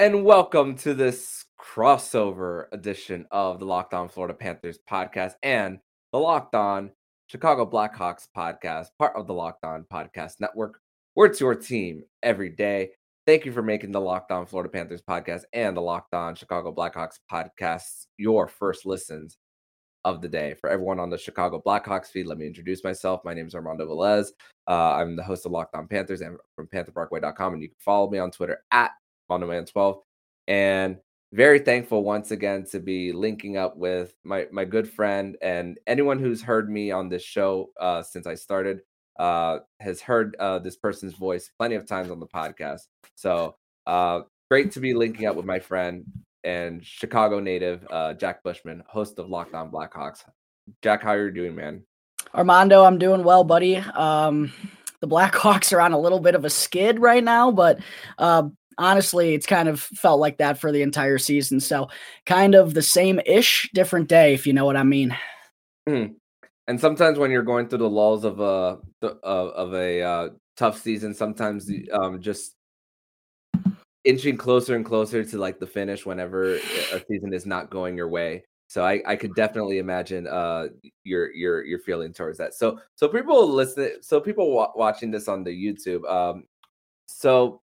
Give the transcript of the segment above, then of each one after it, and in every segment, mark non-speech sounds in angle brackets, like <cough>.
and welcome to this crossover edition of the Locked On Florida Panthers podcast and the Locked On Chicago Blackhawks podcast, part of the Locked On Podcast Network, where it's your team every day. Thank you for making the Locked On Florida Panthers podcast and the Locked On Chicago Blackhawks podcasts your first listens of the day. For everyone on the Chicago Blackhawks feed, let me introduce myself. My name is Armando Velez. Uh, I'm the host of Locked On Panthers and from PantherParkway.com, and you can follow me on Twitter at MondoMan12. And very thankful once again to be linking up with my my good friend and anyone who's heard me on this show uh, since I started uh, has heard uh, this person's voice plenty of times on the podcast. So uh, great to be linking up with my friend and Chicago native uh, Jack Bushman, host of Locked On Blackhawks. Jack, how are you doing, man? Armando, I'm doing well, buddy. Um, the Blackhawks are on a little bit of a skid right now, but uh, honestly, it's kind of felt like that for the entire season. So, kind of the same ish, different day, if you know what I mean. Mm. And sometimes when you're going through the lulls of a of a uh, tough season, sometimes um, just inching closer and closer to like the finish whenever a season is not going your way. So I, I could definitely imagine uh your your your feeling towards that. So so people listen, so people wa- watching this on the YouTube. Um, so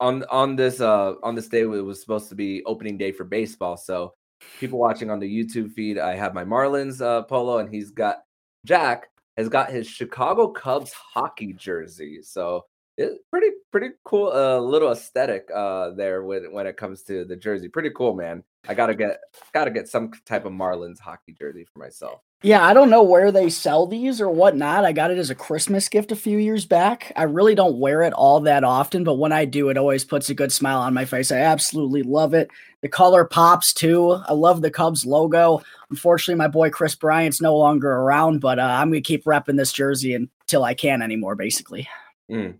on on this uh on this day it was supposed to be opening day for baseball. So people watching on the YouTube feed, I have my Marlins uh, polo, and he's got Jack has got his Chicago Cubs hockey jersey. So it's pretty pretty cool uh, little aesthetic uh there when when it comes to the jersey. Pretty cool, man. I gotta get gotta get some type of Marlins hockey jersey for myself. Yeah, I don't know where they sell these or whatnot. I got it as a Christmas gift a few years back. I really don't wear it all that often, but when I do, it always puts a good smile on my face. I absolutely love it. The color pops too. I love the Cubs logo. Unfortunately, my boy Kris Bryant's no longer around, but uh, I'm going to keep repping this jersey until I can anymore, basically. Mm.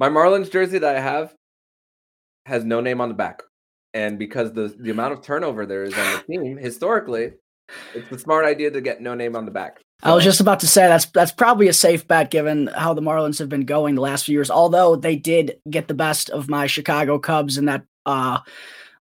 My Marlins jersey that I have has no name on the back. And because the, the amount of turnover there is on the team historically, it's the smart idea to get no name on the back. I was just about to say that's that's probably a safe bet given how the Marlins have been going the last few years. Although they did get the best of my Chicago Cubs in that uh,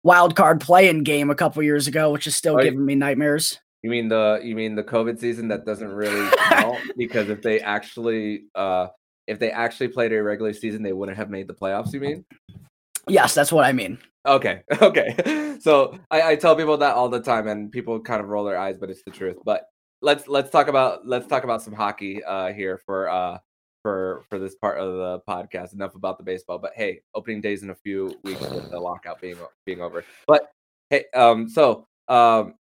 wild card playing game a couple years ago, which is still oh, giving me nightmares. You mean the you mean the COVID season that doesn't really <laughs> count because if they actually uh, if they actually played a regular season, they wouldn't have made the playoffs. You mean? Yes, that's what I mean. Okay, <laughs> okay. So I, I tell people that all the time, and people kind of roll their eyes, but it's the truth. But let's let's talk about let's talk about some hockey uh, here for uh, for for this part of the podcast. Enough about the baseball, but hey, opening days in a few weeks with the lockout being being over. But hey, um, so um,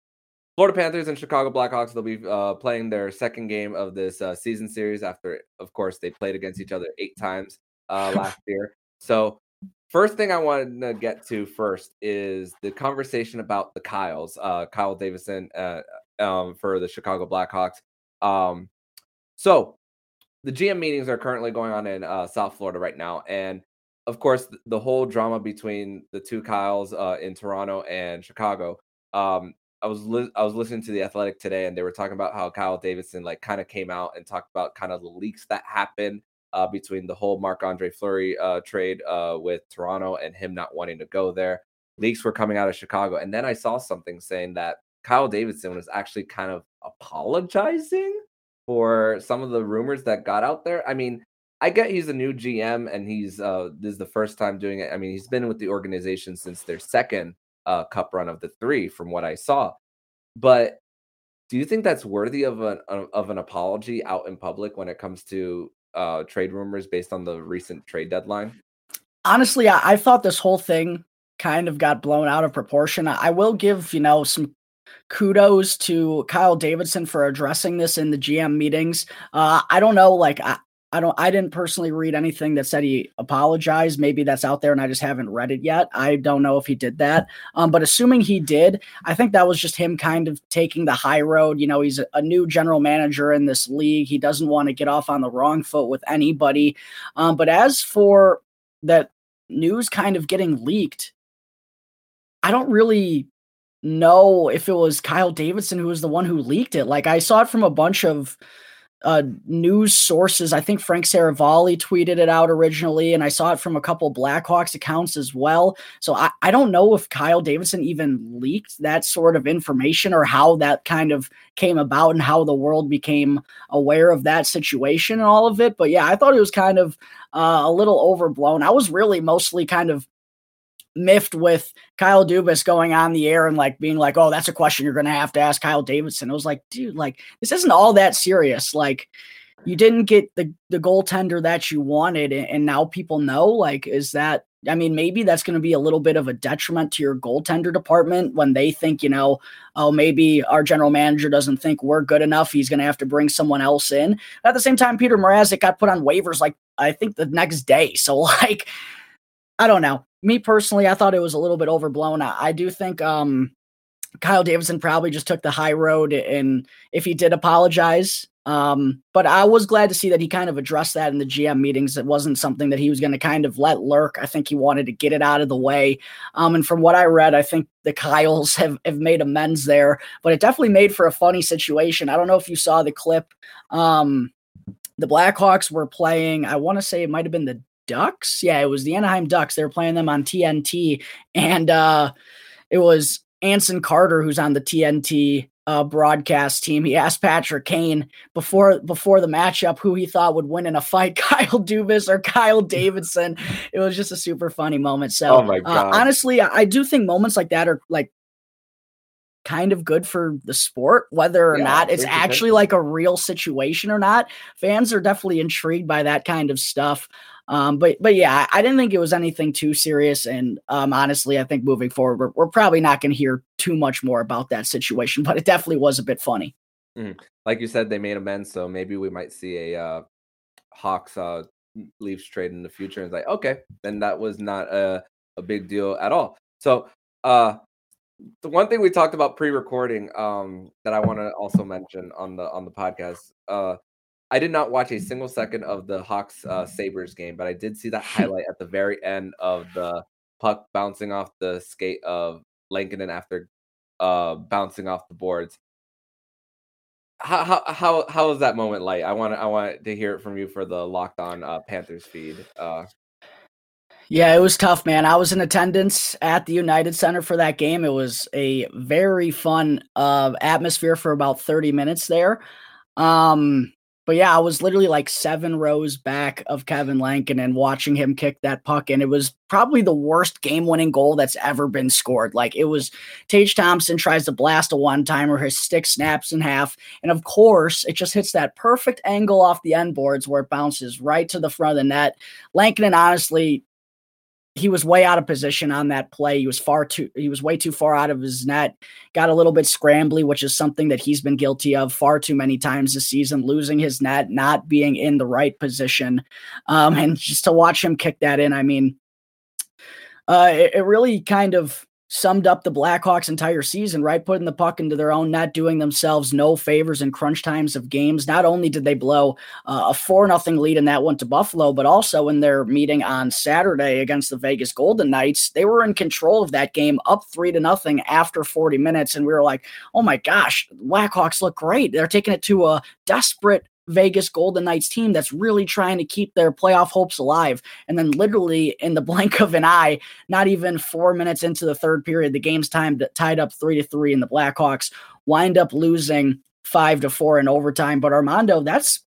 Florida Panthers and Chicago Blackhawks they'll be uh, playing their second game of this uh, season series after, of course, they played against each other eight times uh, last <laughs> year. So First thing I wanted to get to first is the conversation about the Kyles, uh, Kyle Davidson uh, um, for the Chicago Blackhawks. Um, so the GM meetings are currently going on in uh, South Florida right now, and of course, the whole drama between the two Kyles uh, in Toronto and Chicago. Um, I was li- I was listening to the Athletic today, and they were talking about how Kyle Davidson like kind of came out and talked about kind of the leaks that happened uh, between the whole Marc Andre Fleury uh, trade uh, with Toronto and him not wanting to go there. Leaks were coming out of Chicago. And then I saw something saying that Kyle Davidson was actually kind of apologizing for some of the rumors that got out there. I mean, I get he's a new GM and he's uh, this is the first time doing it. I mean, he's been with the organization since their second uh, cup run of the three, from what I saw. But do you think that's worthy of an of an apology out in public when it comes to uh, trade rumors based on the recent trade deadline? Honestly, I, I thought this whole thing kind of got blown out of proportion. I, I will give, you know, some kudos to Kyle Davidson for addressing this in the GM meetings. Uh, I don't know, like I, I don't I didn't personally read anything that said he apologized. Maybe that's out there and I just haven't read it yet. I don't know if he did that. Um, but assuming he did, I think that was just him kind of taking the high road. You know, he's a, new general manager in this league. He doesn't want to get off on the wrong foot with anybody. Um, but as for that news kind of getting leaked, I don't really know if it was Kyle Davidson who was the one who leaked it. Like I saw it from a bunch of uh, news sources. I think Frank Seravalli tweeted it out originally, and I saw it from a couple Blackhawks accounts as well. So I, I don't know if Kyle Davidson even leaked that sort of information or how that kind of came about and how the world became aware of that situation and all of it. But yeah, I thought it was kind of uh, a little overblown. I was really mostly kind of miffed with Kyle Dubas going on the air and like being like, "Oh, that's a question you're going to have to ask Kyle Davidson." I was like, "Dude, like this isn't all that serious. Like you didn't get the the goaltender that you wanted and now people know like is that I mean, maybe that's going to be a little bit of a detriment to your goaltender department when they think, you know, oh, maybe our general manager doesn't think we're good enough. He's going to have to bring someone else in. At the same time, Petr Mrazek got put on waivers like I think the next day. So, <laughs> like, I don't know me personally, I thought it was a little bit overblown. I, I do think um, Kyle Davidson probably just took the high road, and if he did apologize, um, but I was glad to see that he kind of addressed that in the GM meetings. It wasn't something that he was going to kind of let lurk. I think he wanted to get it out of the way. Um, and from what I read, I think the Kyles have, have made amends there, but it definitely made for a funny situation. I don't know if you saw the clip. Um, the Blackhawks were playing, I want to say it might have been the Ducks. Yeah, it was the Anaheim Ducks. They were playing them on TNT, and uh, it was Anson Carter who's on the TNT uh, broadcast team. He asked Patrick Kane before before the matchup who he thought would win in a fight, <laughs> Kyle Dubas or Kyle Davidson. it was just a super funny moment. So, oh uh, honestly, I, I do think moments like that are like kind of good for the sport, whether or yeah, not it's actually like a real situation or not. Fans are definitely intrigued by that kind of stuff. Um, but but yeah, I, didn't think it was anything too serious, and um, honestly, I think moving forward, we're, we're probably not going to hear too much more about that situation. <laughs> But it definitely was a bit funny. Mm. Like you said, they made amends, so maybe we might see a uh, Hawks uh, Leafs trade in the future. And it's like, okay, then that was not a, a big deal at all. So uh, the one thing we talked about pre-recording um, that I want to also mention on the on the podcast. Uh, I did not watch a single second of the Hawks uh, Sabres game, but I did see that <laughs> highlight at the very end of the puck bouncing off the skate of Lankinen after uh, bouncing off the boards. How how how how was that moment like? I want I want to hear it from you for the Locked On uh, Panthers feed. Uh, yeah, it was tough, man. I was in attendance at the United Center for that game. It was a very fun uh, atmosphere for about 30 minutes there. Um, but yeah, I was literally like seven rows back of Kevin Lankinen and watching him kick that puck. And it was probably the worst game winning goal that's ever been scored. Like it was Tage Thompson tries to blast a one timer, his stick snaps in half. And of course, it just hits that perfect angle off the end boards where it bounces right to the front of the net. Lankinen honestly he was way out of position on that play. He was far too he was way too far out of his net. Got a little bit scrambly, which is something that he's been guilty of far too many times this season, losing his net, not being in the right position. Um, and just to watch him kick that in, I mean, uh, it, it really kind of summed up the Blackhawks' entire season, right? Putting the puck into their own net, doing themselves no favors in crunch times of games. Not only did they blow uh, a 4 nothing lead in that one to Buffalo, but also in their meeting on Saturday against the Vegas Golden Knights, they were in control of that game up 3 to nothing after 40 minutes. And we were like, oh my gosh, Blackhawks look great. They're taking it to a desperate Vegas Golden Knights team that's really trying to keep their playoff hopes alive. And then, literally, in the <laughs> blink of an eye, not even four minutes into the third period, the game's time tied up three to three, and the Blackhawks wind up losing five to four in overtime. But Armando, that's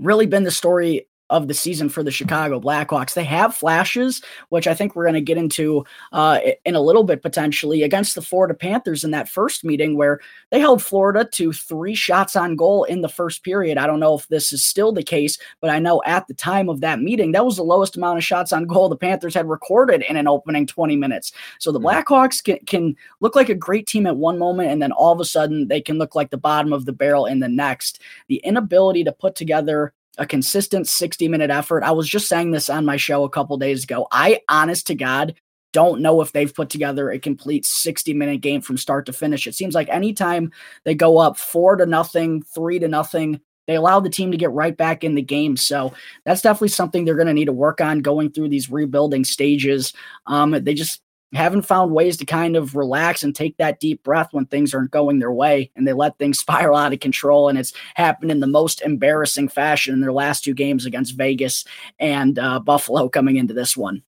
really been the story of the season for the Chicago Blackhawks. They have flashes, which I think we're going to get into uh, in a little bit potentially against the Florida Panthers in that first meeting where they held Florida to three shots on goal in the first period. I don't know if this is still the case, but I know at the time of that meeting, that was the lowest amount of shots on goal the Panthers had recorded in an opening 20 minutes. So the hmm. Blackhawks can, can look like a great team at one moment, and then all of a sudden they can look like the bottom of the barrel in the next. The inability to put together a consistent 60 minute effort. I was just saying this on my show a couple days ago. I, honest to God, don't know if they've put together a complete 60 minute game from start to finish. It seems like anytime they go up four to nothing, three to nothing, they allow the team to get right back in the game. So that's definitely something they're going to need to work on going through these rebuilding stages. Um, they just haven't found ways to kind of relax and take that deep breath when things aren't going their way and they let things <laughs> spiral out of control. And it's happened in the most embarrassing fashion in their last two games against Vegas and uh, Buffalo coming into this one.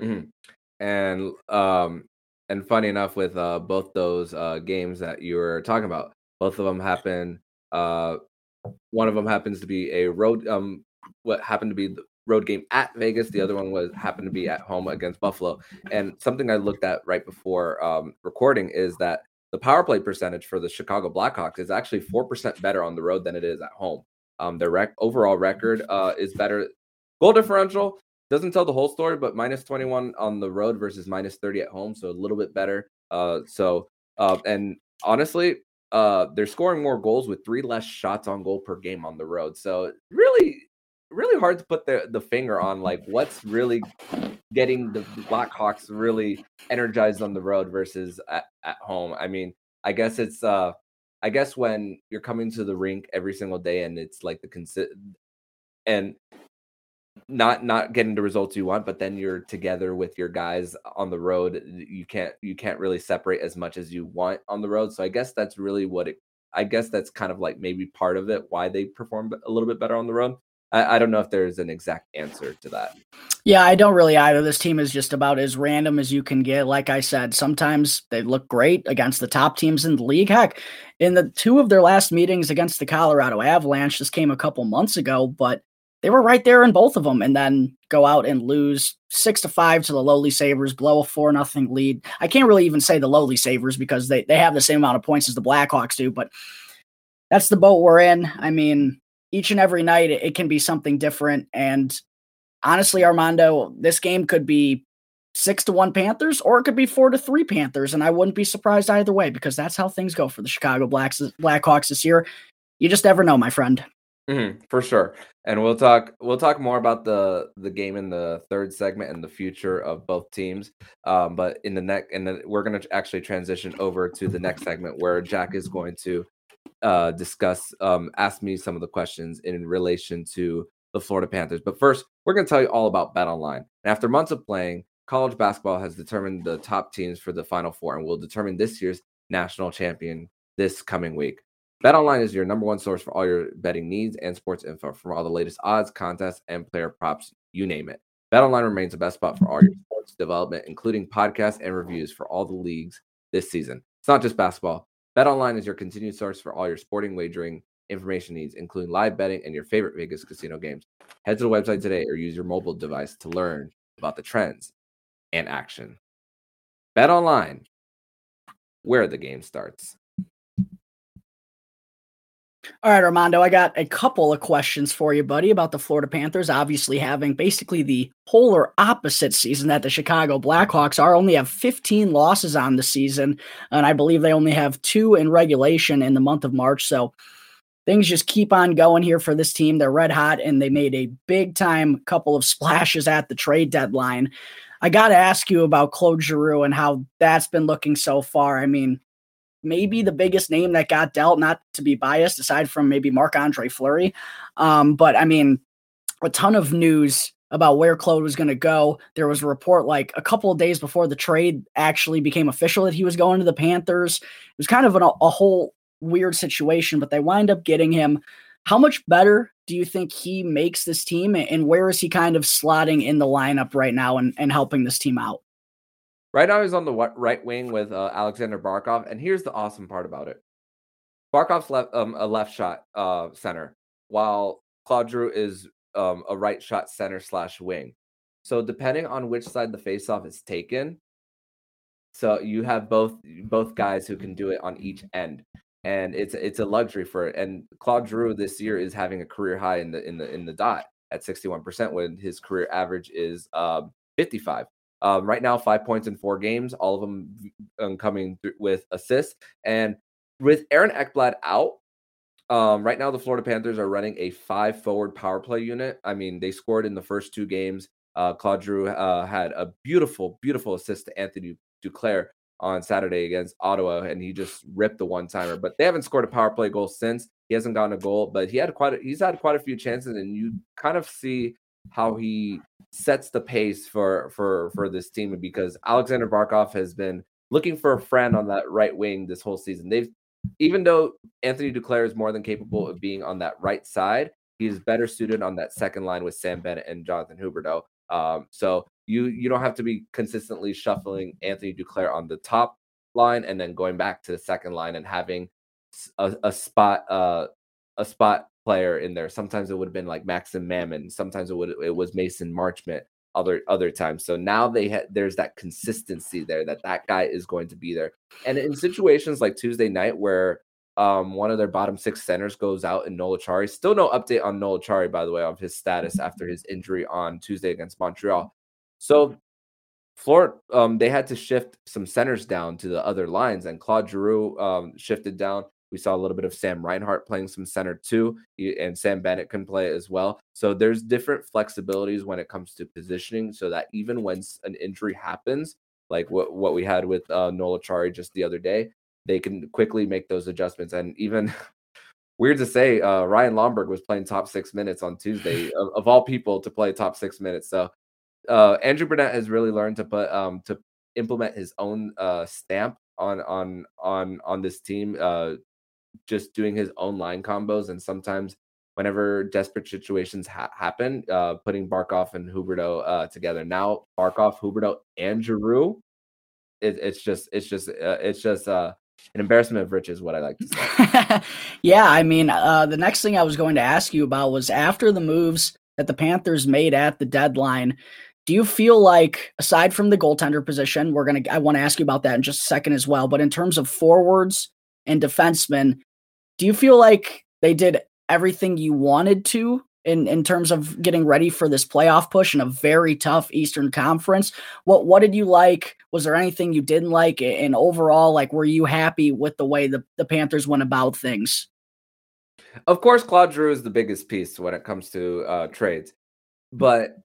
Mm-hmm. And um, and funny enough, with uh, both those uh, games that you were talking about, both of them happen. Uh, one of them happens to be a road um, what happened to be the road game at Vegas. The other one was happened to be at home against Buffalo. And something I looked at right before um, recording is that the power play percentage for the Chicago Blackhawks is actually four percent better on the road than it is at home. Um, their rec- overall record uh, is better. Goal differential doesn't tell the whole story, but minus 21 on the road versus minus 30 at home, so a little bit better. Uh, so uh, and honestly, uh, they're scoring more goals with three less shots on goal per game on the road. So really, really hard to put the, the finger on like what's really getting the Blackhawks really energized on the road versus at, at home. I mean, I guess it's uh I guess when you're coming to the rink every single day and it's like the consi- and not not getting the results you want, but then you're together with your guys on the road. You can't you can't really separate as much as you want on the road. So I guess that's really what it. I guess that's kind of like maybe part of it why they perform a little bit better on the road. I, I don't know if there's an exact answer to that. Yeah, I don't really either. This team is just about as random as you can get. Like I said, sometimes they look great against the top teams in the league. Heck, in the two of their last meetings against the Colorado Avalanche, this came a couple months ago, but they were right there in both of them and then go out and lose six to five to the lowly sabres blow a four nothing lead i can't really even say the lowly sabres because they, they have the same amount of points as the blackhawks do but that's the boat we're in i mean each and every night it, can be something different and honestly armando this game could be six to one panthers or it could be four to three panthers and i wouldn't be surprised either way because that's how things go for the chicago blacks blackhawks this year you just never know my friend Mm-hmm, for sure. And we'll talk we'll talk more about the the game in the third segment and the future of both teams. Um, but in the next and then we're going to actually transition over to the next segment where Jack is going to uh, discuss um, ask me some of the questions in relation to the Florida Panthers. But first, we're going to tell you all about BetOnline. And after months of playing, college basketball has determined the top teams for the Final Four and will determine this year's national champion this coming week. BetOnline is your number one source for all your betting needs and sports info from all the latest odds, contests, and player props, you name it. BetOnline remains the best spot for all your sports development, including podcasts and reviews for all the leagues this season. It's not just basketball. BetOnline is your continued source for all your sporting wagering information needs, including live betting and your favorite Vegas casino games. Head to the website today or use your mobile device to learn about the trends and action. BetOnline, where the game starts. All right, Armando, I got a couple of questions for you, buddy, about the Florida Panthers obviously having basically the polar opposite season that the Chicago Blackhawks are. Only have 15 losses on the season, and I believe they only have two in regulation in the month of March. So things just keep on going here for this team. They're red hot, and they made a big time couple of <laughs> splashes at the trade deadline. I got to ask you about Claude Giroux and how that's been looking so far. I mean, maybe the biggest name that got dealt, not to be biased, aside from maybe Marc Andre Fleury. Um, but I mean, a ton of news about where Claude was going to go. There was a report like a couple of days before the trade actually became official that he was going to the Panthers. It was kind of an, a whole weird situation, but they wind up getting him. How much better do you think he makes this team, and where is he kind of slotting in the lineup right now and, and helping this team out? Right now, he's on the right wing with uh, Alexander Barkov, and here's the awesome part about it: Barkov's left um, a left shot uh, center, while Claude Giroux is um, a right shot center slash wing. So depending on which side the faceoff is taken, so you have both both guys who can do it on each end, and it's it's a luxury for it. And Claude Giroux this year is having a career high in the in the in the dot at sixty one percent when his career average is um, fifty five. Um, right now, five points in four games, all of them um, coming with assists. And with Aaron Ekblad out, um, right now the Florida Panthers are running a five forward power play unit. I mean, they scored in the first two games. Uh, Claude Giroux uh, had a beautiful, beautiful assist to Anthony Duclair on Saturday against Ottawa, and he just ripped the one timer. But they haven't scored a power play goal since. He hasn't gotten a goal, but he had quite a, he's had quite a few chances, and you kind of see how he sets the pace for for for this team because Alexander Barkov has been looking for a friend on that right wing this whole season. They've even though Anthony Duclair is more than capable of being on that right side, he's better suited on that second line with Sam Bennett and Jonathan Huberdeau. Um, so you you don't have to be consistently shuffling Anthony Duclair on the top line and then going back to the second line and having a, a spot uh, a spot player in there. Sometimes it would have been like Maxim Mamin. Sometimes it would it was Mason Marchment. Other other times. So now they ha- there's that consistency there that that guy is going to be there. And in situations like Tuesday night where um, one of their bottom six centers goes out in Noel Acciari. Still no update on Noel Acciari, by the way, of his status after his injury on Tuesday against Montreal. So Florida, um, they had to shift some centers down to the other lines, and Claude Giroux um, shifted down. We saw a little bit of Sam Reinhart playing some center too, and Sam Bennett can play as well. So there's different flexibilities when it comes to positioning, so that even when an injury happens, like what what we had with uh, Noel Acciari just the other day, they can quickly make those adjustments. And even <laughs> weird to say, uh, Ryan Lomberg was playing top six minutes on Tuesday, <laughs> of, of, all people to play top six minutes. So uh, Andrew Brunette has really learned to put um, to implement his own uh, stamp on on on on this team. Uh, just doing his own line combos, and sometimes whenever desperate situations ha- happen, uh, putting Barkov and Huberdeau uh, together. Now Barkov, Huberdeau, and Giroux. It, it's just it's just uh, it's just uh, an embarrassment of riches, what I like to say. <laughs> yeah, I mean, uh, the next thing I was going to ask you about was after the moves that the Panthers made at the deadline. Do you feel like, aside from the goaltender position, we're gonna, I want to ask you about that in just a second as well. But in terms of forwards and defensemen, do you feel like they did everything you wanted to in in terms of getting ready for this playoff push in a very tough Eastern Conference. What what did you like? Was there anything you didn't like? And overall, like, were you happy with the way the, the Panthers went about things? Of course, Claude Giroux is the biggest piece when it comes to uh, trades, but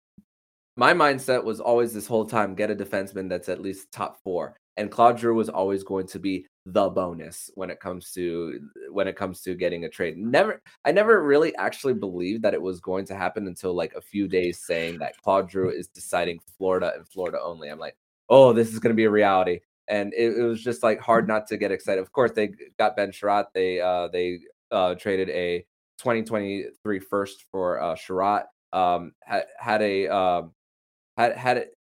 my mindset was always this whole time get a defenseman that's at least top four, and Claude Giroux was always going to be the bonus when it comes to when it comes to getting a trade. Never I never really actually believed that it was going to happen until like a few days saying that Claude Giroux is deciding Florida and Florida only. I'm like, oh, this is gonna be a reality. And it, it was just like hard not to get excited. Of course, they got Ben Chiarot. They uh they uh traded a 2023 first for uh Chiarot. Um had had a um had had it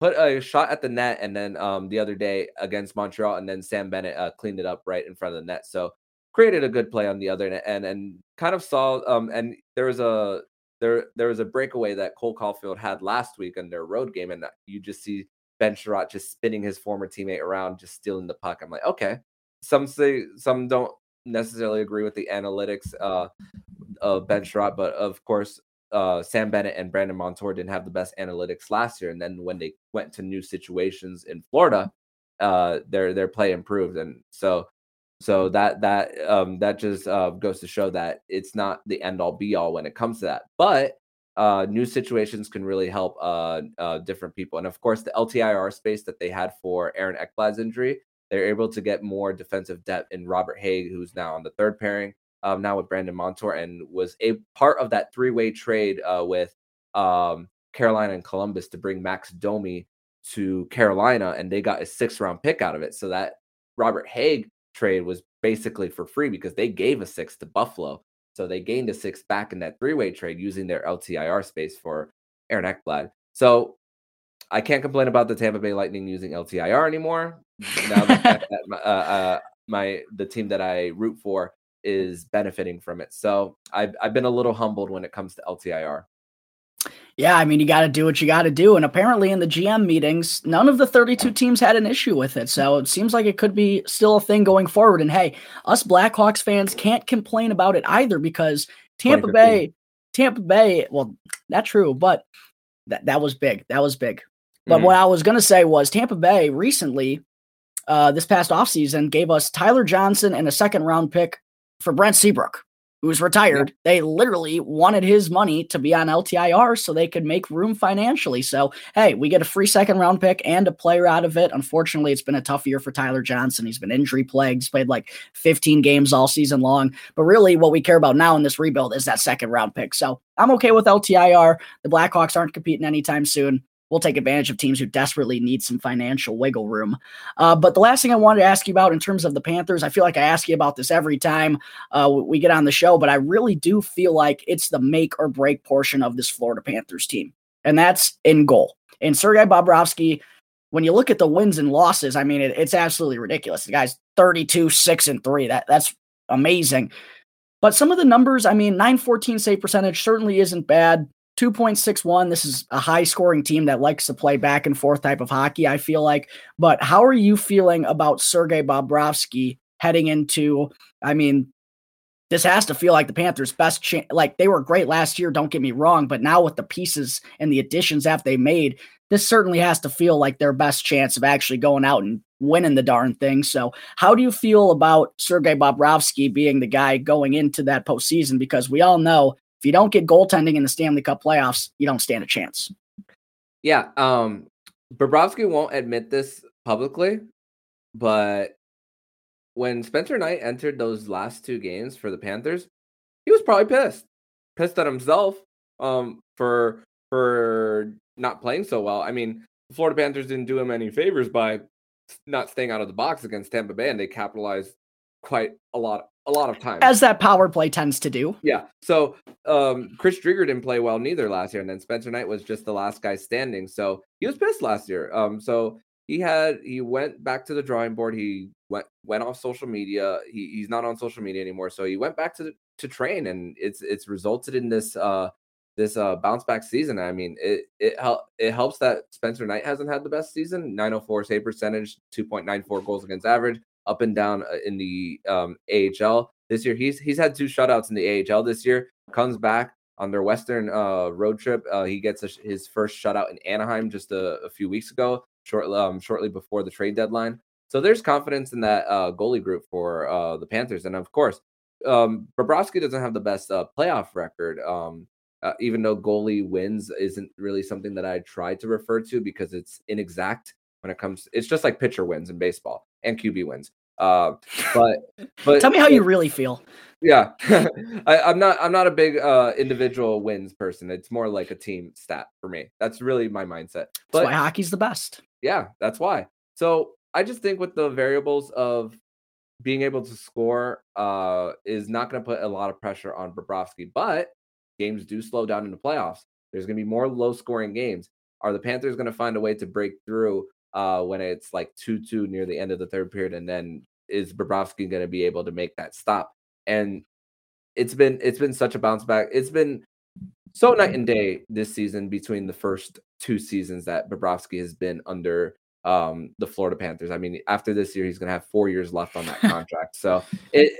put a shot at the net, and then um, the other day against Montreal, and then Sam Bennett uh, cleaned it up right in front of the net. So created a good play on the other end, and kind of saw. Um, and there was a there there was a breakaway that Cole Caufield had last week in their road game, and you just see Ben Chiarot just spinning his former teammate around, just stealing the puck. I'm like, okay. Some say some don't necessarily agree with the analytics uh, of Ben Chiarot, but of course, uh, Sam Bennett and Brandon Montour didn't have the best analytics last year, and then when they went to new situations in Florida, uh, their their play improved, and so so that that um, that just uh, goes to show that it's not the end all be all when it comes to that, but uh, new situations can really help uh, uh, different people, and of course the LTIR space that they had for Aaron Ekblad's injury, they're able to get more defensive depth in Robert Hägg, who's now on the third pairing um, now with Brandon Montour and was a part of that three way trade uh, with um, Carolina and Columbus to bring Max Domi to Carolina, and they got a six round pick out of it. So that Robert Hägg trade was basically for free because they gave a six to Buffalo. So they gained a six back in that three way trade using their LTIR space for Aaron Ekblad. So I can't complain about the Tampa Bay Lightning using LTIR anymore. Now that, that uh, uh, my the team that I root for is benefiting from it. So I've I've been a little humbled when it comes to LTIR. Yeah, I mean, you got to do what you got to do. And apparently, in the GM meetings, none of the 32 teams had an issue with it. So it seems like it could be still a thing going forward. And hey, us Blackhawks fans can't complain about it either because Tampa Bay, Tampa Bay, well, not true, but that, that was big. That was big. But mm-hmm. what I was going to say was Tampa Bay recently, uh, this past offseason, gave us Tyler Johnson and a second round pick for Brent Seabrook. who's retired. Yeah. They literally wanted his money to be on LTIR so they could make room financially. So, hey, we get a free second round pick and a player out of it. Unfortunately, it's been a tough year for Tyler Johnson. He's been injury plagued, He's played like 15 games all season long. But really, what we care about now in this rebuild is that second round pick. So, I'm okay with LTIR. The Blackhawks aren't competing anytime soon we'll take advantage of teams who desperately need some financial wiggle room. Uh, but the last thing I wanted to ask you about in terms of the Panthers, I feel like I ask you about this every time uh, we get on the show, but I really do feel like it's the make or break portion of this Florida Panthers team, and that's in goal. And Sergei Bobrovsky, when you look at the wins and losses, I mean, it, it's absolutely ridiculous. The guy's 32, 6, and 3. That That's amazing. But some of the numbers, I mean, 914 save percentage certainly isn't bad. 2.61. This is a high scoring team that likes to play back and forth type of hockey, I feel like. But how are you feeling about Sergei Bobrovsky heading into, I mean, this has to feel like the Panthers' best chance. Like they were great last year, don't get me wrong, but now with the pieces and the additions that they made, this certainly has to feel like their best chance of actually going out and winning the darn thing. So, how do you feel about Sergei Bobrovsky being the guy going into that postseason? Because we all know if you don't get goaltending in the Stanley Cup playoffs, you don't stand a chance. Yeah, um Bobrovsky won't admit this publicly, but when Spencer Knight entered those last two games for the Panthers, he was probably pissed. Pissed at himself um for for not playing so well. I mean, the Florida Panthers didn't do him any favors by not staying out of the box against Tampa Bay and they capitalized quite a lot a lot of times. As that power play tends to do. Yeah. So um, Chris Driedger didn't play well neither last year, and then Spencer Knight was just the last guy standing. So he was pissed last year. Um, so he had he went back to the drawing board. He went went off social media. He, he's not on social media anymore. So he went back to to train, and it's it's resulted in this uh this uh bounce back season. I mean, it it help it helps that Spencer Knight hasn't had the best season. 904 save percentage, 2.94 goals against average up and down uh, in the um, AHL this year. He's he's had two shutouts in the AHL this year. Comes back on their Western uh, road trip. Uh, he gets a, his first shutout in Anaheim just a, a few weeks ago, shortly um, shortly before the trade deadline. So there's confidence in that uh, goalie group for uh, the Panthers, and of course, um, Bobrovsky doesn't have the best uh, playoff record. Um, even though goalie wins isn't really something that I try to refer to because it's inexact when it comes. It's just like pitcher wins in baseball and QB wins. Uh, but <laughs> but tell me how you really feel. Yeah, <laughs> I, am not I'm not a big uh, individual wins person. It's more like a team stat for me. That's really my mindset. But, that's why hockey's the best. Yeah, that's why. So I just think with the variables of being able to score uh, is not going to put a lot of pressure on Bobrovsky, but games do slow down in the playoffs. There's going to be more low scoring games. Are the Panthers going to find a way to break through uh, when it's like 2 2 near the end of the third period. And then is Bobrovsky going to be able to make that stop? And it's been it's been such a bounce back. It's been so night and day this season between the first two seasons that Bobrovsky has been under um, the Florida Panthers. I mean, after this year, he's going to have four years left on that <laughs> contract. so it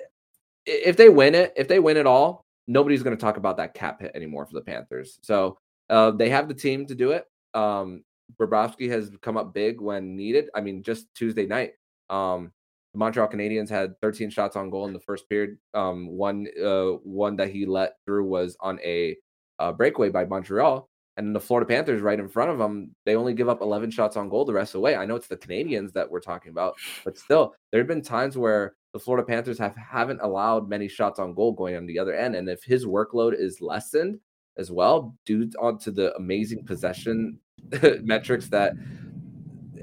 if they win it, if they win it all, nobody's going to talk about that cap hit anymore for the Panthers. So uh, they have the team to do it. Um, Bobrovsky has come up big when needed. I mean, just Tuesday night, um, the Montreal Canadiens had 13 shots on goal in the first period. Um, one uh, one that he let through was on a, a breakaway by Montreal, and the Florida Panthers right in front of them. They only give up 11 shots on goal the rest of the way. I know it's the Canadiens that we're talking about, but still, there have been times where the Florida Panthers have haven't allowed many shots on goal going on the other end, and if his workload is lessened as well due to the amazing possession <laughs> metrics that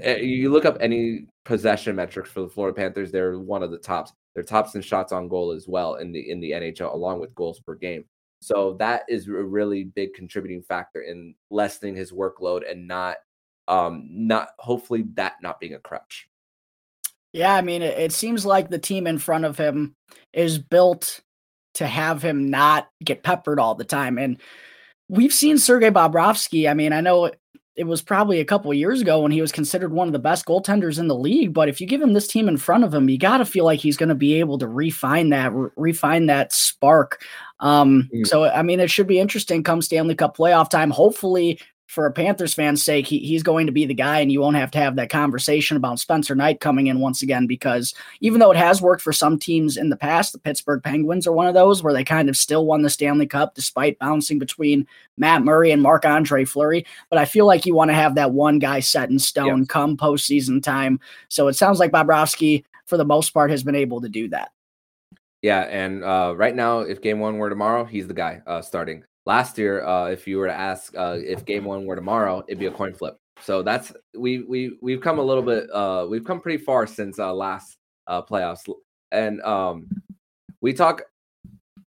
eh, you look up any possession metrics for the Florida Panthers, they're one of the tops. They're tops in shots on goal as well in the in the NHL, along with goals per game. So that is a really big contributing factor in lessening his workload and not um not hopefully that not being a crutch. Yeah, I mean it, it seems like the team in front of him is built to have him not get peppered all the time. And we've seen Sergei Bobrovsky. I mean, I know it was probably a couple years ago when he was considered one of the best goaltenders in the league. But if you give him this team in front of him, you got to feel like he's going to be able to refine that, re- refine that spark. Um, mm. So, I mean, it should be interesting come Stanley Cup playoff time. Hopefully, for a Panthers fan's sake, he, he's going to be the guy, and you won't have to have that conversation about Spencer Knight coming in once again. Because even though it has worked for some teams in the past, the Pittsburgh Penguins are one of those where they kind of still won the Stanley Cup despite bouncing between Matt Murray and Marc Andre Fleury. But I feel like you want to have that one guy set in stone yes. come postseason time. So it sounds like Bobrovsky, for the most part, has been able to do that. Yeah, and uh, right now, if game one were tomorrow, he's the guy uh, starting last year, uh, if you were to ask uh, if game one were tomorrow, it'd be a coin flip. So that's we we we've come a little bit. Uh, we've come pretty far since uh, last uh, playoffs, and um, we talk.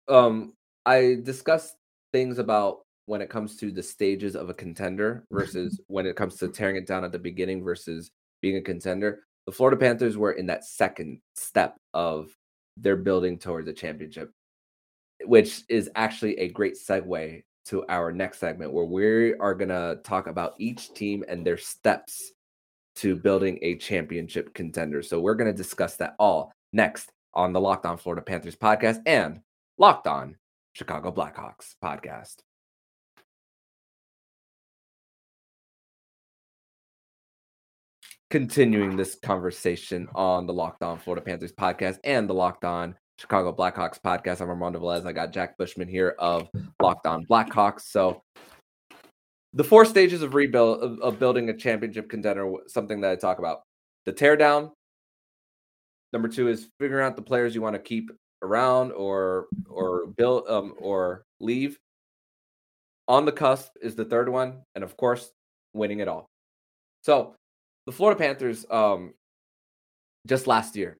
Um, I discussed things about when it comes to the stages of a contender versus <laughs> when it comes to tearing it down at the beginning versus being a contender. The Florida Panthers were in that second step of their building towards a championship which is actually a great segue to our next segment where we are going to talk about each team and their steps to building a championship contender. So we're going to discuss that all next on the Locked On Florida Panthers podcast and Locked On Chicago Blackhawks podcast. Continuing this conversation on the Locked On Florida Panthers podcast and the Locked On Chicago Blackhawks podcast. I'm Armando Velez. I got Jack Bushman here of Locked On Blackhawks. So, the four stages of rebuild of, of building a championship contender, something that I talk about. The teardown. Number two is figuring out the players you want to keep around or or build um, or leave. On the cusp is the third one, and of course, winning it all. So, the Florida Panthers, um, just last year,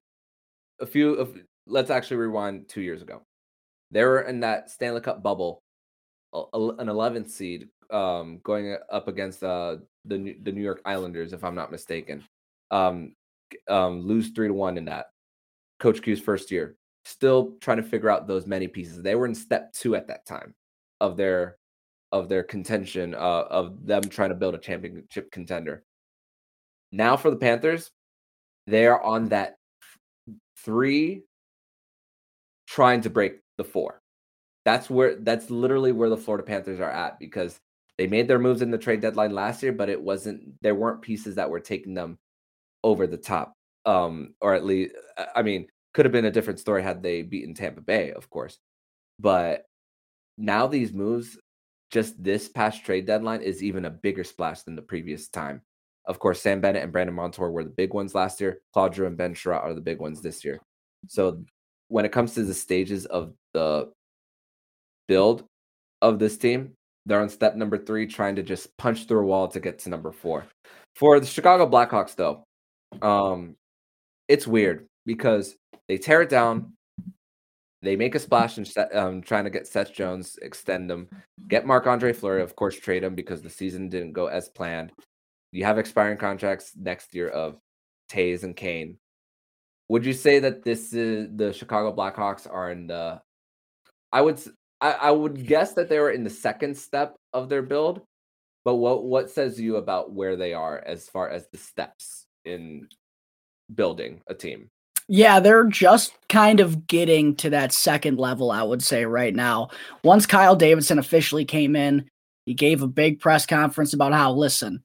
a few of let's actually rewind two years ago. They were in that Stanley Cup bubble, an 11th seed, um, going up against uh, the the New York Islanders, if I'm not mistaken. Um, um, lose three to one in that. Coach Q's first year, still trying to figure out those many pieces. They were in step two at that time of their of their contention uh, of them trying to build a championship contender. Now for the Panthers, they are on that three trying to break the four. That's where that's literally where the Florida Panthers are at because they made their moves in the trade deadline last year, but it wasn't there weren't pieces that were taking them over the top. Um, or at least I mean, could have been a different story had they beaten Tampa Bay, of course. But now these moves, just this past trade deadline, is even a bigger splash than the previous time. Of course, Sam Bennett and Brandon Montour were the big ones last year. Claude Giroux and Ben Chiarot are the big ones this year. So when it comes to the stages of the build of this team, they're on step number three, trying to just punch through a wall to get to number four. For the Chicago Blackhawks, though, um, it's weird because they tear it down, they make a splash and um, trying to get Seth Jones, extend them, get Marc Andre Fleury, of course, trade him because the season didn't go as planned. You have expiring contracts next year of Toews and Kane. Would you say that this is the Chicago Blackhawks are in the? I would I, I would guess that they were in the second step of their build, but what what says you about where they are as far as the steps in building a team? Yeah, they're just kind of getting to that second level, I would say, right now. Once Kyle Davidson officially came in, he gave a big press conference about how, listen,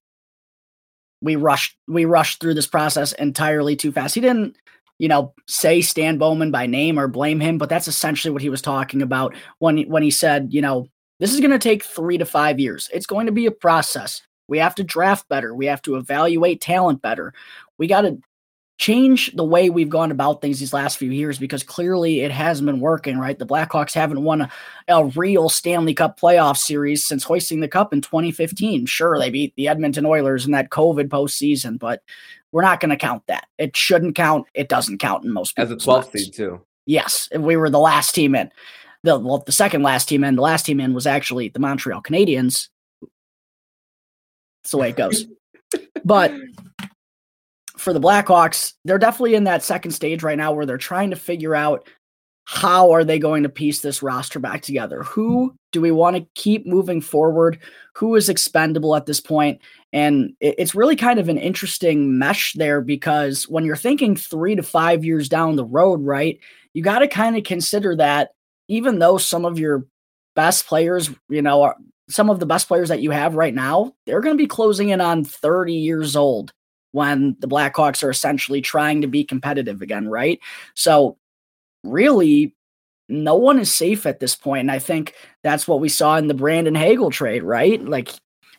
we rushed we rushed through this process entirely too fast. He didn't you know, say Stan Bowman by name or blame him, but that's essentially what he was talking about when when he said, you know, this is going to take 3 to 5 years. It's going to be a process. We have to draft better. We have to evaluate talent better. We got to change the way we've gone about things these last few years because clearly it hasn't been working, right? The Blackhawks haven't won a, a, real Stanley Cup playoff series since hoisting the cup in 2015. Sure, they beat the Edmonton Oilers in that COVID postseason, but we're not going to count that. It shouldn't count. It doesn't count in most as a 12 seed too. Yes, we were the last team in. The well, the second last team in. The last team in was actually the Montreal Canadiens. That's the way it goes. <laughs> but for the Blackhawks, they're definitely in that second stage right now where they're trying to figure out how are they going to piece this roster back together? Who do we want to keep moving forward? Who is expendable at this point? And it's really kind of an interesting mesh there because when you're thinking three to five years down the road, right, you got to kind of consider that even though some of your best players, you know, are, some of the best players that you have right now, they're going to be closing in on 30 years old when the Blackhawks are essentially trying to be competitive again, right? So, really, no one is safe at this point, and I think that's what we saw in the Brandon Hagel trade, right? Like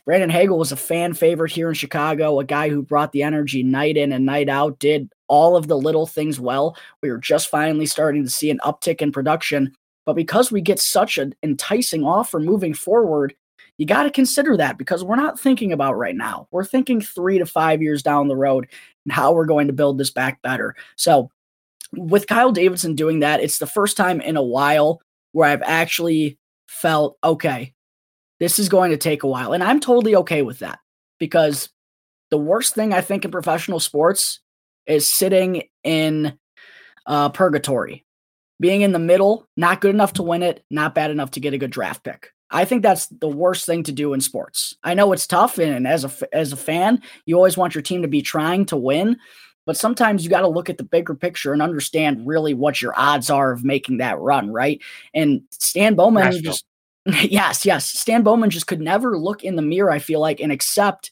Brandon Hagel was a fan favorite here in Chicago, a guy who brought the energy night in and night out, did all of the little things well. We were just finally starting to see an uptick in production. But because we get such an enticing offer moving forward, you got to consider that because we're not thinking about right now. We're thinking three to five years down the road and how we're going to build this back better. So, with Kyle Davidson doing that, it's the first time in a while where I've actually felt okay, this is going to take a while. And I'm totally okay with that because the worst thing I think in professional sports is sitting in uh, purgatory, being in the middle, not good enough to win it, not bad enough to get a good draft pick. I think that's the worst thing to do in sports. I know it's tough, and as a as a fan, you always want your team to be trying to win, but sometimes you got to look at the bigger picture and understand really what your odds are of making that run, right? And Stan Bowman Nashville. just <laughs> yes, yes. Stan Bowman just could never look in the mirror, I feel like, and accept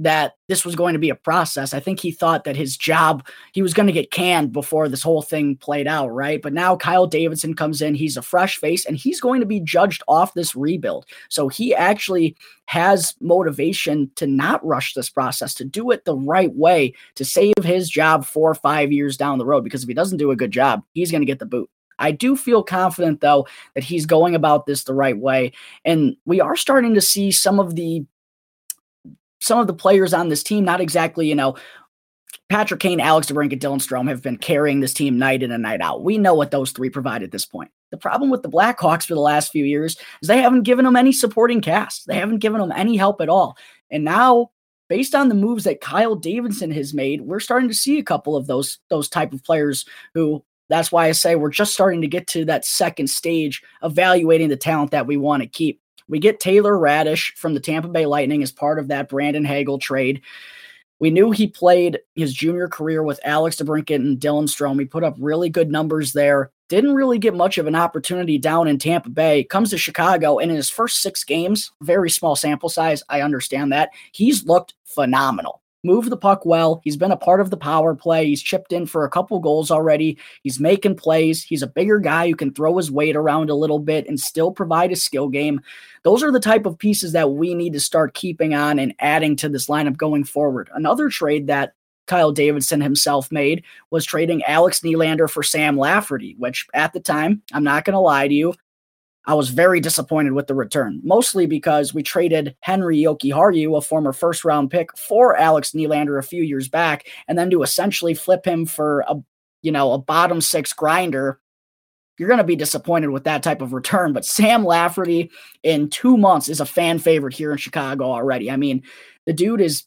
that this was going to be a process. I think he thought that his job, he was going to get canned before this whole thing played out, right? But now Kyle Davidson comes in, he's a fresh face, and he's going to be judged off this rebuild. So he actually has motivation to not rush this process, to do it the right way, to save his job four or five years down the road. Because if he doesn't do a good job, he's going to get the boot. I do feel confident, though, that he's going about this the right way. And we are starting to see some of the some of the players on this team, not exactly, you know, Patrick Kane, Alex DeBrincat, Dylan Strome have been carrying this team night in and night out. We know what those three provide at this point. The problem with the Blackhawks for the last few years is they haven't given them any supporting cast. They haven't given them any help at all. And now, based on the moves that Kyle Davidson has made, we're starting to see a couple of those those type of players who that's why I say we're just starting to get to that second stage, evaluating the talent that we want to keep. We get Taylor Raddysh from the Tampa Bay Lightning as part of that Brandon Hagel trade. We knew he played his junior career with Alex DeBrincat and Dylan Strome. He put up really good numbers there. Didn't really get much of an opportunity down in Tampa Bay. Comes to Chicago, and in his first six games, very small sample size, I understand that. He's looked phenomenal move the puck well. He's been a part of the power play. He's chipped in for a couple goals already. He's making plays. He's a bigger guy who can throw his weight around a little bit and still provide a skill game. Those are the type of pieces that we need to start keeping on and adding to this lineup going forward. Another trade that Kyle Davidson himself made was trading Alex Nylander for Sam Lafferty, which at the time, I'm not going to lie to you, I was very disappointed with the return, mostly because we traded Henri Jokiharju, a former first round pick, for Alex Nylander a few years back, and then to essentially flip him for a you know a bottom six grinder. You're going to be disappointed with that type of return. But Sam Lafferty in two months is a fan favorite here in Chicago already. I mean, the dude is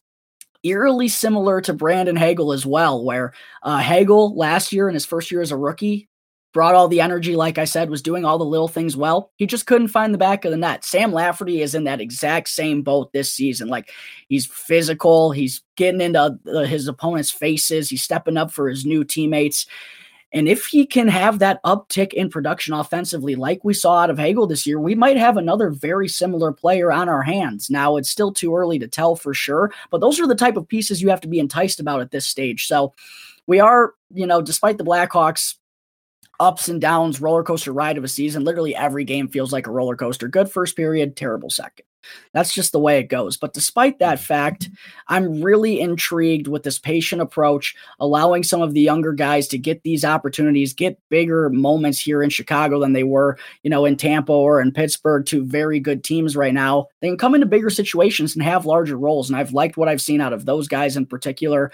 eerily similar to Brandon Hagel as well, where uh, Hagel last year in his first year as a rookie brought all the energy, like I said, was doing all the little things well. He just couldn't find the back of the net. Sam Lafferty is in that exact same boat this season. Like he's physical, he's getting into his opponent's faces, he's stepping up for his new teammates. And if he can have that uptick in production offensively, like we saw out of Hagel this year, we might have another very similar player on our hands. Now, it's still too early to tell for sure, but those are the type of pieces you have to be enticed about at this stage. So we are, you know, despite the Blackhawks ups and downs roller coaster ride of a season. Literally every game feels like a roller coaster. Good first period, terrible second. That's just the way it goes. But despite that mm. fact, I'm really intrigued with this patient approach, allowing some of the younger guys to get these opportunities, get bigger moments here in Chicago than they were, you know, in Tampa or in Pittsburgh, two very good teams right now. They can come into bigger situations and have larger roles. And I've liked what I've seen out of those guys in particular.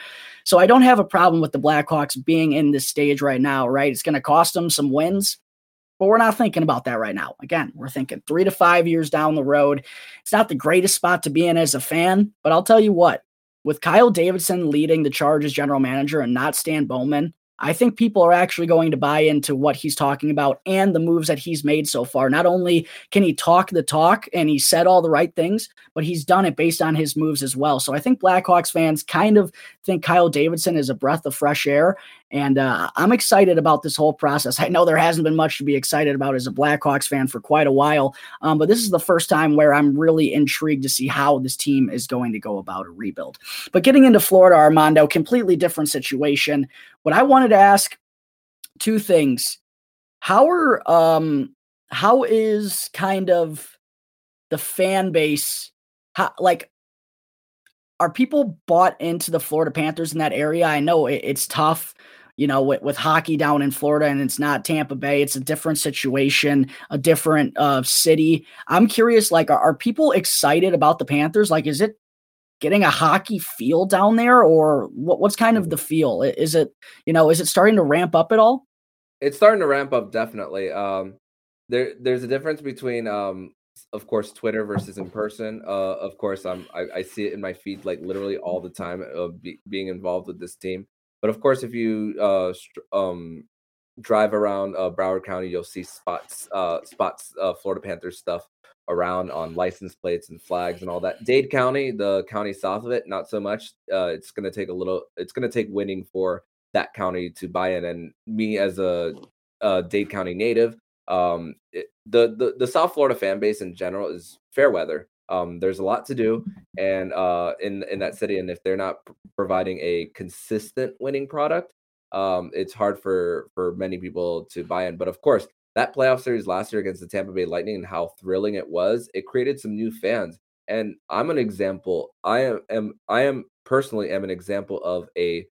So I don't have a problem with the Blackhawks being in this stage right now, right? It's going to cost them some wins. But we're not thinking about that right now. Again, we're thinking three to five years down the road. It's not the greatest spot to be in as a fan, but I'll tell you what, with Kyle Davidson leading the charge as general manager and not Stan Bowman, I think people are actually going to buy into what he's talking about and the moves that he's made so far. Not only can he talk the talk and he said all the right things, but he's done it based on his moves as well. So I think Blackhawks fans kind of think Kyle Davidson is a breath of fresh air. And uh, I'm excited about this whole process. I know there hasn't been much to be excited about as a Blackhawks fan for quite a while, um, but this is the first time where I'm really intrigued to see how this team is going to go about a rebuild. But getting into Florida, Armando, completely different situation. What I wanted to ask two things. How are um how is kind of the fan base how, like are people bought into the Florida Panthers in that area? I know it, it's tough, you know, with, with, hockey down in Florida and it's not Tampa Bay. It's a different situation, a different uh, city. I'm curious, like, are, are people excited about the Panthers? Like, is it getting a hockey feel down there or what, what's kind of the feel? Is it, you know, is it starting to ramp up at all? It's starting to ramp up definitely. Um, there, there's a difference between um, of course Twitter versus in person. Uh, of course, I'm I, I, see it in my feed like literally all the time of be, being involved with this team. But of course, if you uh, um, drive around uh, Broward County, you'll see spots uh, spots uh, Florida Panthers stuff around on license plates and flags and all that. Dade County, the county south of it, not so much. Uh, it's going to take a little. It's going to take winning for that county to buy in. And me as a, a Dade County native, um, it, the, the the South Florida fan base in general is fair weather. Um, there's a lot to do, and uh, in in that city, and if they're not providing a consistent winning product, um, it's hard for for many people to buy in. But of course, that playoff series last year against the Tampa Bay Lightning and how thrilling it was, it created some new fans. And I'm an example. I am, am I am personally am an example of a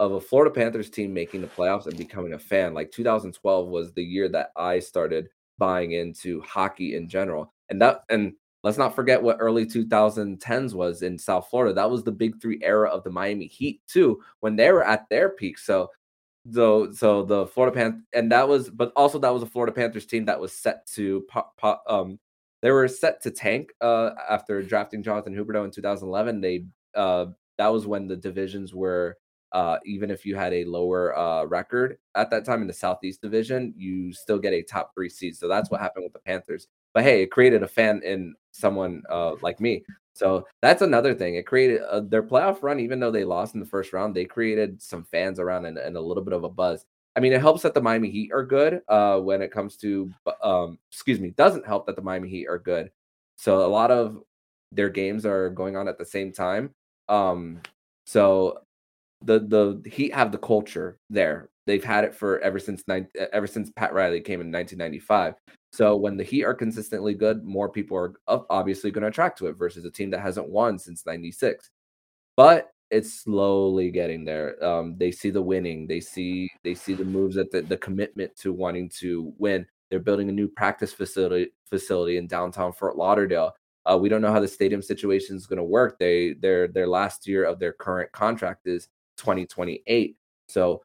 of a Florida Panthers team making the playoffs and becoming a fan. Like 2012 was the year that I started buying into hockey in general. And that and let's not forget what early 2010s was in South Florida. That was the big 3 era of the Miami Heat too when they were at their peak. So so so the Florida Panthers and that was but also that was a Florida Panthers team that was set to pop pop, um they were set to tank uh after drafting Jonathan Huberdeau in 2011. They uh that was when the divisions were uh, even if you had a lower uh, record at that time in the Southeast Division, you still get a top three seed. So that's what happened with the Panthers. But hey, it created a fan in someone uh, like me. So that's another thing. It created uh, their playoff run, even though they lost in the first round, they created some fans around and, and a little bit of a buzz. I mean, it helps that the Miami Heat are good uh, when it comes to, um, excuse me, doesn't help that the Miami Heat are good. So a lot of their games are going on at the same time. Um, so the the Heat have the culture there. They've had it for ever since ever since Pat Riley came in 1995. So when the Heat are consistently good, more people are obviously going to attract to it versus a team that hasn't won since '96. But it's slowly getting there. Um, they see the winning. They see they see the moves that the, the commitment to wanting to win. They're building a new practice facility facility in downtown Fort Lauderdale. Uh, we don't know how the stadium situation is going to work. They their their last year of their current contract is 2028. So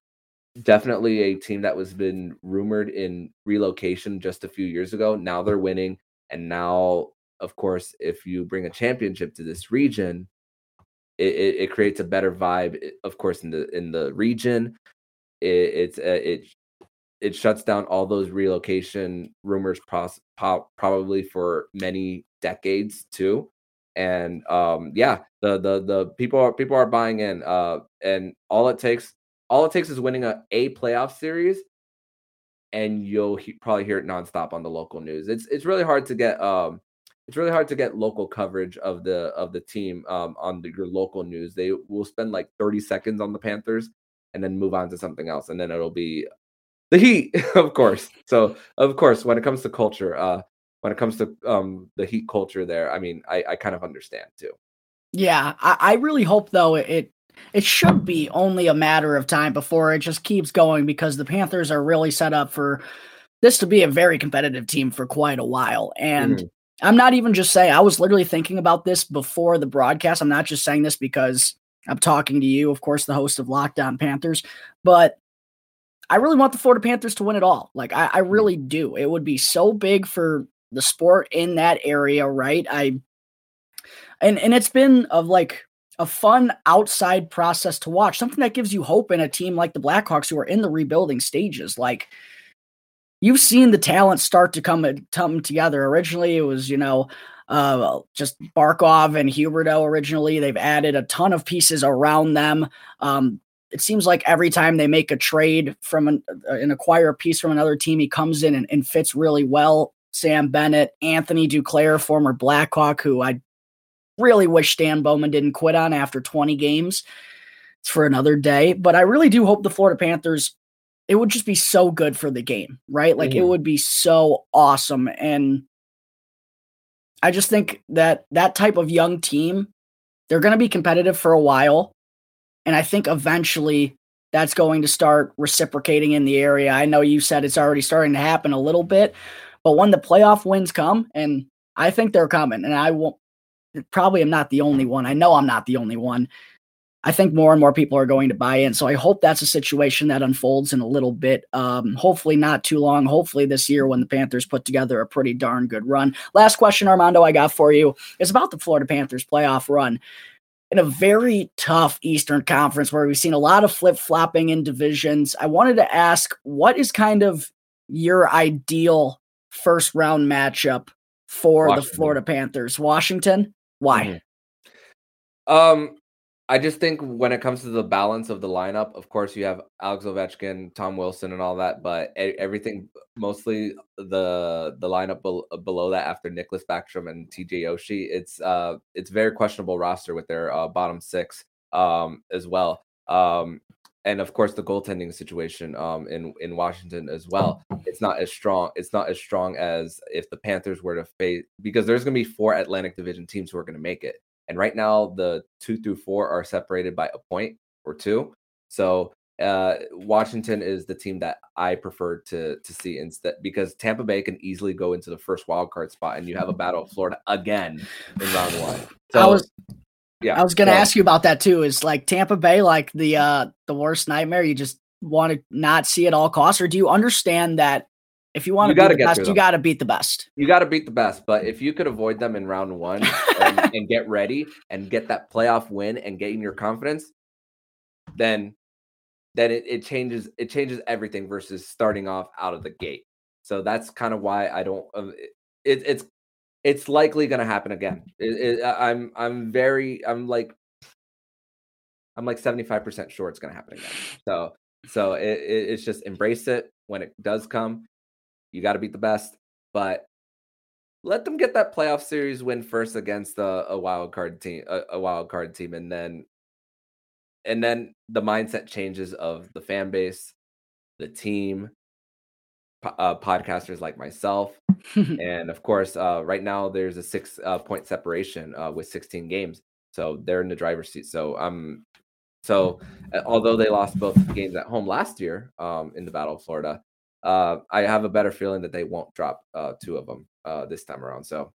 definitely a team that was been rumored in relocation just a few years ago. Now they're winning, and now, of course, if you bring a championship to this region, it, it, it creates a better vibe. Of course, in the in the region, it, it's uh, it it shuts down all those relocation rumors, pros, probably for many decades too and um yeah the the the people are people are buying in uh and all it takes all it takes is winning a a playoff series and you'll he- probably hear it nonstop on the local news. It's it's really hard to get um it's really hard to get local coverage of the of the team um on the, your local news. They will spend like 30 seconds on the panthers and then move on to something else and then it'll be the heat <laughs> of course. So of course when it comes to culture uh when it comes to um, the heat culture there, I mean, I, I kind of understand too. Yeah, I, I really hope though it it should be only a matter of time before it just keeps going because the Panthers are really set up for this to be a very competitive team for quite a while. And mm-hmm. I'm not even just saying, I was literally thinking about this before the broadcast. I'm not just saying this because I'm talking to you, of course, the host of Locked On Panthers, but I really want the Florida Panthers to win it all. Like, I, I mm. really do. It would be so big for the sport in that area, right? I and and it's been of like a fun outside process to watch, something that gives you hope in a team like the Blackhawks who are in the rebuilding stages. Like you've seen the talent start to come come together. Originally, it was you know uh, just Barkov and Huberdeau. Originally, they've added a ton of pieces around them. Um, it seems like every time they make a trade from an, uh, an acquire a piece from another team, he comes in and, and fits really well. Sam Bennett, Anthony Duclair, former Blackhawk, who I really wish Stan Bowman didn't quit on after 20 games. It's for another day, but I really do hope the Florida Panthers. It would just be so good for the game, right? Like mm-hmm. it would be so awesome, and I just think that that type of young team, they're going to be competitive for a while, and I think eventually that's going to start reciprocating in the area. I know you said it's already starting to happen a little bit, but when the playoff wins come, and I think they're coming, and I won't probably am not the only one. I know I'm not the only one. I think more and more people are going to buy in. So I hope that's a situation that unfolds in a little bit. Um, hopefully not too long. Hopefully this year when the Panthers put together a pretty darn good run. Last question, Armando, I got for you is about the Florida Panthers playoff run. In a very tough Eastern Conference where we've seen a lot of flip flopping in divisions, I wanted to ask what is kind of your ideal first round matchup for Washington. the Florida Panthers? Washington? Why? Mm-hmm. Um, I just think when it comes to the balance of the lineup, of course you have Alex Ovechkin, Tom Wilson, and all that, but everything mostly the the lineup be- below that after Nicholas Backstrom and TJ Oshie, it's uh it's very questionable roster with their uh, bottom six um as well. Um and of course the goaltending situation um in in Washington as well. It's not as strong. It's not as strong as if the Panthers were to face because there's going to be four Atlantic Division teams who are going to make it. And right now, the two through four are separated by a point or two. So uh, Washington is the team that I prefer to to see instead because Tampa Bay can easily go into the first wild card spot, and you have a battle of Florida again in round one. So, I was, yeah, I was going to so, ask you about that too. Is like Tampa Bay like the uh the worst nightmare? You just want to not see at all costs, or do you understand that if you want to beat the best, you got to beat the best. You got to beat the best. But if you could avoid them in round one and, <laughs> and, get ready and get that playoff win and gain your confidence, then then it, it changes it changes everything versus starting off out of the gate. So that's kind of why I don't. Uh, it, it's it's likely going to happen again. It, I'm I'm very I'm like I'm like 75% sure it's going to happen again. So so it, it's just embrace it when it does come you got to beat the best, but let them get that playoff series win first against a, a wild card team, a, a wild card team, and then and then the mindset changes of the fan base, the team, uh, podcasters like myself, <laughs> and of course, uh, right now there's a six uh, point separation uh, with 16 games, so they're in the driver's seat. So um, so although they lost both games at home last year, um, in the Battle of Florida, uh, I have a better feeling that they won't drop uh, two of them uh, this time around. So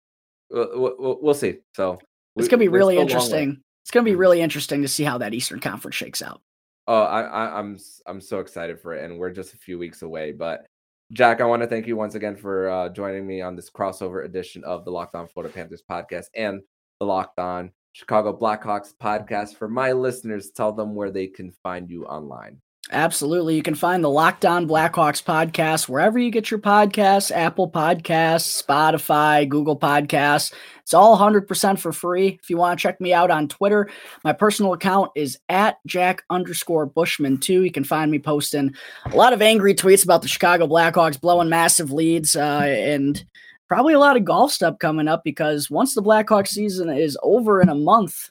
we'll, we'll, we'll see. So it's gonna be really interesting. It's gonna be mm-hmm. really interesting to see how that Eastern Conference shakes out. Oh, I, I, I'm I'm so excited for it, and we're just a few weeks away. But Jack, I want to thank you once again for uh, joining me on this crossover edition of the Locked On Florida Panthers podcast and the Locked On Chicago Blackhawks podcast. For my listeners, tell them where they can find you online. Absolutely. You can find the Locked On Blackhawks podcast wherever you get your podcasts Apple Podcasts, Spotify, Google Podcasts. It's all 100% for free. If you want to check me out on Twitter, my personal account is at Jack underscore Bushman 2. You can find me posting a lot of angry tweets about the Chicago Blackhawks blowing massive leads uh, and probably a lot of golf stuff coming up because once the Blackhawks season is over in a month,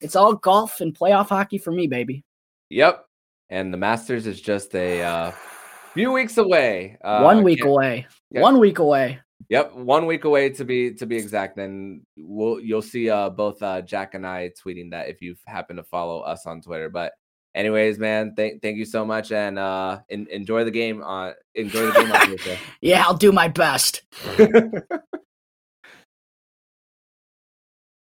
it's all golf and playoff hockey for me, baby. Yep and the Masters is just a uh, few weeks away. Uh, one week away. Yeah. One week away. Yep, one week away to be to be exact. And we'll you'll see uh, both uh, Jack and I tweeting that if you happen to follow us on Twitter. But anyways, man, thank thank you so much, and uh, in, enjoy the game. On enjoy the game. <laughs> yeah, I'll do my best. <laughs>